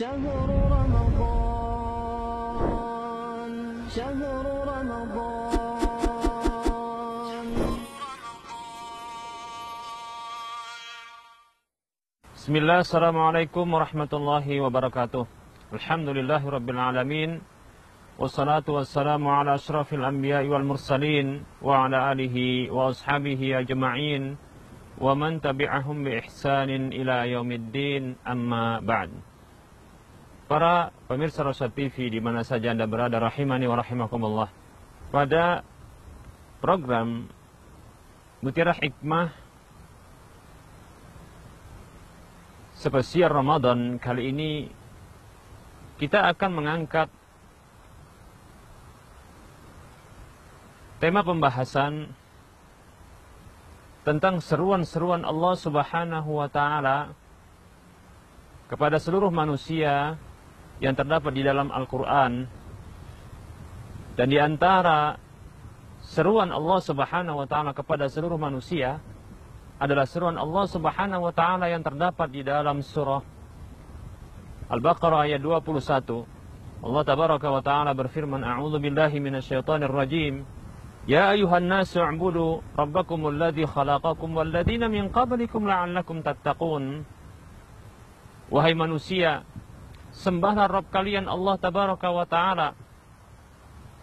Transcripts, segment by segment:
شهر رمضان شهر رمضان Bismillah, Assalamualaikum warahmatullahi wabarakatuh. Alhamdulillahi rabbil alamin. Wassalatu wassalamu ala ashrafil anbiya'i wal mursalin wa ala alihi wa ashabihi ajma'in wa man tabi'ahum bi ihsanin ila yaumiddin amma ba'd. Para pemirsa Rosyad TV di mana saja Anda berada rahimani wa rahimakumullah. Pada program Mutiara Hikmah spesial Ramadan kali ini kita akan mengangkat tema pembahasan tentang seruan-seruan Allah Subhanahu wa taala kepada seluruh manusia yang terdapat di dalam Al-Qur'an dan di antara seruan Allah Subhanahu wa taala kepada seluruh manusia adalah seruan Allah Subhanahu wa taala yang terdapat di dalam surah Al-Baqarah ayat 21. Allah tabaraka wa taala berfirman, "A'udzu billahi minasyaitonir rajim. Ya ayuhan nasu i'budu rabbakumul ladzi khalaqakum wal ladzina min qablikum la'allakum tattaqun." Wahai manusia, sembahlah Rabb kalian Allah tabaraka wa taala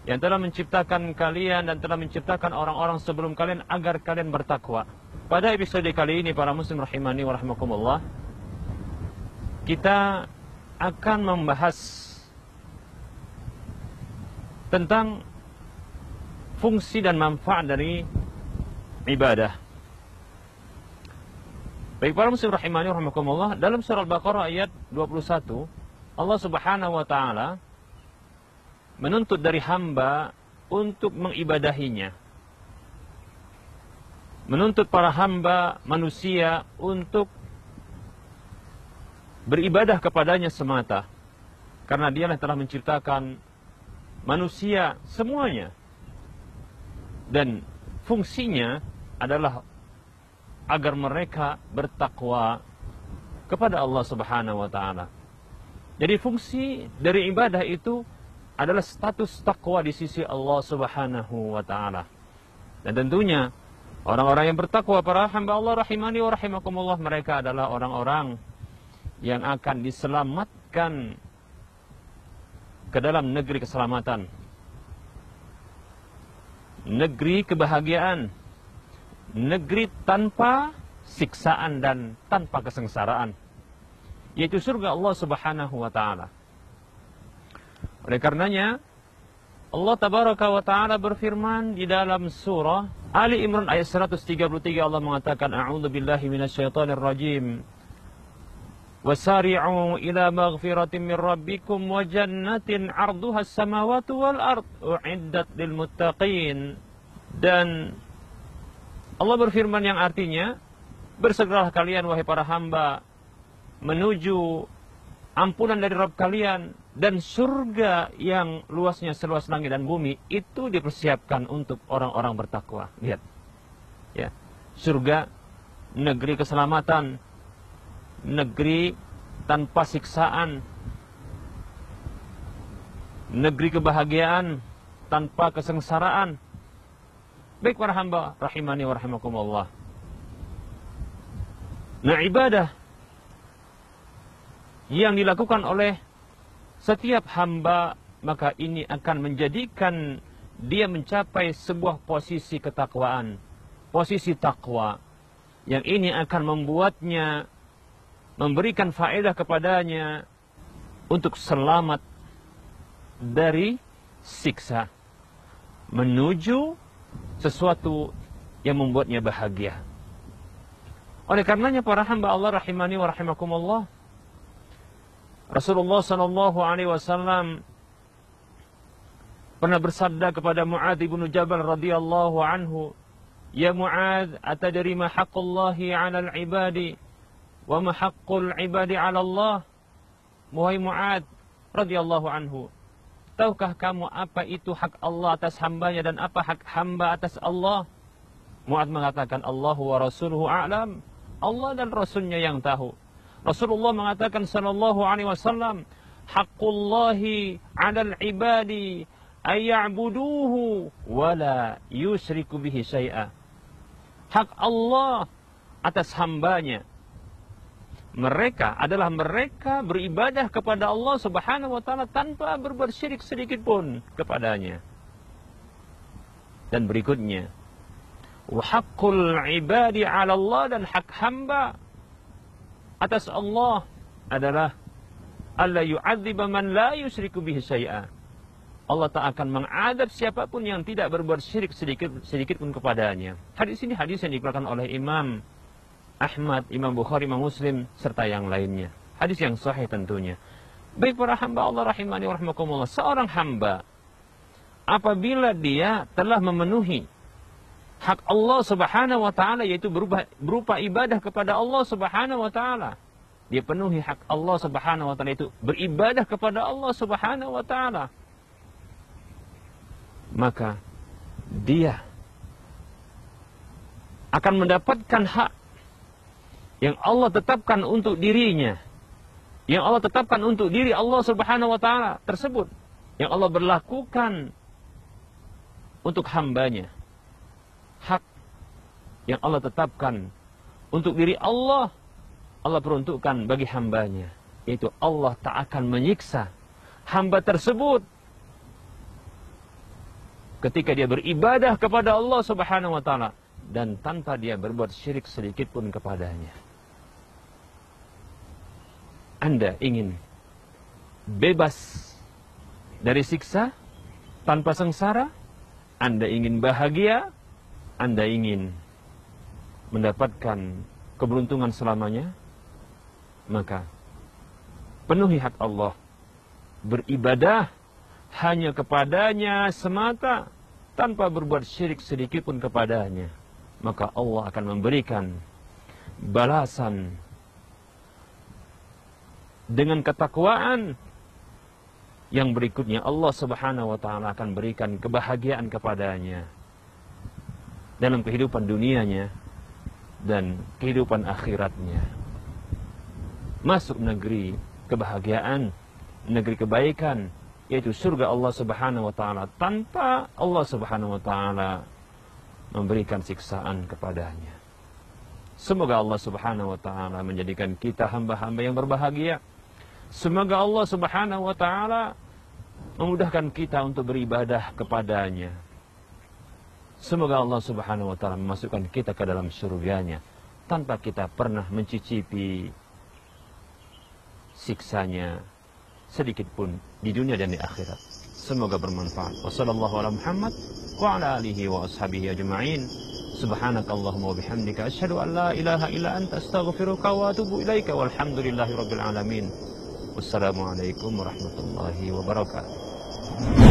yang telah menciptakan kalian dan telah menciptakan orang-orang sebelum kalian agar kalian bertakwa. Pada episode kali ini para muslim rahimani wa rahimakumullah kita akan membahas tentang fungsi dan manfaat dari ibadah. Baik para muslim rahimani wa rahimakumullah dalam surah Al-Baqarah ayat 21 Allah Subhanahu wa taala menuntut dari hamba untuk mengibadahinya menuntut para hamba manusia untuk beribadah kepadanya semata karena dialah telah menciptakan manusia semuanya dan fungsinya adalah agar mereka bertakwa kepada Allah Subhanahu wa taala. Jadi fungsi dari ibadah itu adalah status takwa di sisi Allah Subhanahu wa taala. Dan tentunya Orang-orang yang bertakwa para hamba Allah rahimani wa rahimakumullah mereka adalah orang-orang yang akan diselamatkan ke dalam negeri keselamatan. Negeri kebahagiaan. Negeri tanpa siksaan dan tanpa kesengsaraan. Yaitu surga Allah Subhanahu wa taala. Oleh karenanya Allah tabaraka wa taala berfirman di dalam surah Ali Imran ayat 133 Allah mengatakan a'udzu billahi minasyaitonir rajim rabbikum wa jannatin 'arduha as-samawati wal ard u'iddat lil muttaqin. Dan Allah berfirman yang artinya bersegeralah kalian wahai para hamba menuju ampunan dari Rabb kalian dan surga yang luasnya seluas langit dan bumi itu dipersiapkan untuk orang-orang bertakwa. Lihat. Ya. Surga negeri keselamatan, negeri tanpa siksaan, negeri kebahagiaan tanpa kesengsaraan. Baik para hamba rahimani wa rahimakumullah. Nah, ibadah yang dilakukan oleh setiap hamba maka ini akan menjadikan dia mencapai sebuah posisi ketakwaan, posisi takwa. Yang ini akan membuatnya memberikan faedah kepadanya untuk selamat dari siksa menuju sesuatu yang membuatnya bahagia. Oleh karenanya para hamba Allah rahimani wa rahimakumullah Rasulullah Sallallahu Alaihi Wasallam pernah bersabda kepada Muadz bin Jabal radhiyallahu anhu, "Ya Muadz, atadri ma haqqullahi 'alal ibadi wa ma haqqul ibadi 'ala Allah?" Wahai Muadz radhiyallahu anhu, tahukah kamu apa itu hak Allah atas hambanya dan apa hak hamba atas Allah? Muadz mengatakan, "Allahu wa rasuluhu a'lam." Allah dan Rasulnya yang tahu. Rasulullah mengatakan sallallahu alaihi wasallam, "Haqqullahi 'alal ibadi ayya'buduhu wa la yusyriku bihi syai'a." Hak Allah atas hambanya mereka adalah mereka beribadah kepada Allah Subhanahu wa taala tanpa berbuat syirik sedikit pun kepadanya. Dan berikutnya, wa haqqul ibadi 'ala Allah dan hak hamba atas Allah adalah alla yu'adziba man la yusyriku bihi syai'a. Allah tak akan mengadab siapa pun yang tidak berbuat syirik sedikit sedikit pun kepadanya. Hadis ini hadis yang dikeluarkan oleh Imam Ahmad, Imam Bukhari, Imam Muslim, serta yang lainnya. Hadis yang sahih tentunya. Baik para hamba Allah rahimani wa rahmakumullah. Seorang hamba, apabila dia telah memenuhi hak Allah subhanahu wa ta'ala, yaitu berupa, berupa ibadah kepada Allah subhanahu wa ta'ala. Dia penuhi hak Allah subhanahu wa ta'ala itu beribadah kepada Allah subhanahu wa ta'ala. Maka dia akan mendapatkan hak yang Allah tetapkan untuk dirinya, yang Allah tetapkan untuk diri Allah Subhanahu wa taala tersebut, yang Allah berlakukan untuk hambanya. Hak yang Allah tetapkan untuk diri Allah, Allah peruntukkan bagi hambanya, yaitu Allah tak akan menyiksa hamba tersebut ketika dia beribadah kepada Allah Subhanahu wa taala dan tanpa dia berbuat syirik sedikit pun kepadanya. Anda ingin bebas dari siksa tanpa sengsara, Anda ingin bahagia, Anda ingin mendapatkan keberuntungan selamanya, maka penuhi hak Allah. Beribadah hanya kepadanya semata tanpa berbuat syirik sedikit pun kepadanya. Maka Allah akan memberikan balasan dengan ketakwaan yang berikutnya Allah Subhanahu wa taala akan berikan kebahagiaan kepadanya dalam kehidupan dunianya dan kehidupan akhiratnya. Masuk negeri kebahagiaan, negeri kebaikan, yaitu surga Allah Subhanahu wa taala tanpa Allah Subhanahu wa taala memberikan siksaan kepadanya. Semoga Allah Subhanahu wa taala menjadikan kita hamba-hamba yang berbahagia Semoga Allah Subhanahu wa taala memudahkan kita untuk beribadah kepadanya. Semoga Allah Subhanahu wa taala memasukkan kita ke dalam surganya tanpa kita pernah mencicipi siksanya sedikit pun di dunia dan di akhirat. Semoga bermanfaat. Wassalamualaikum warahmatullahi wabarakatuh.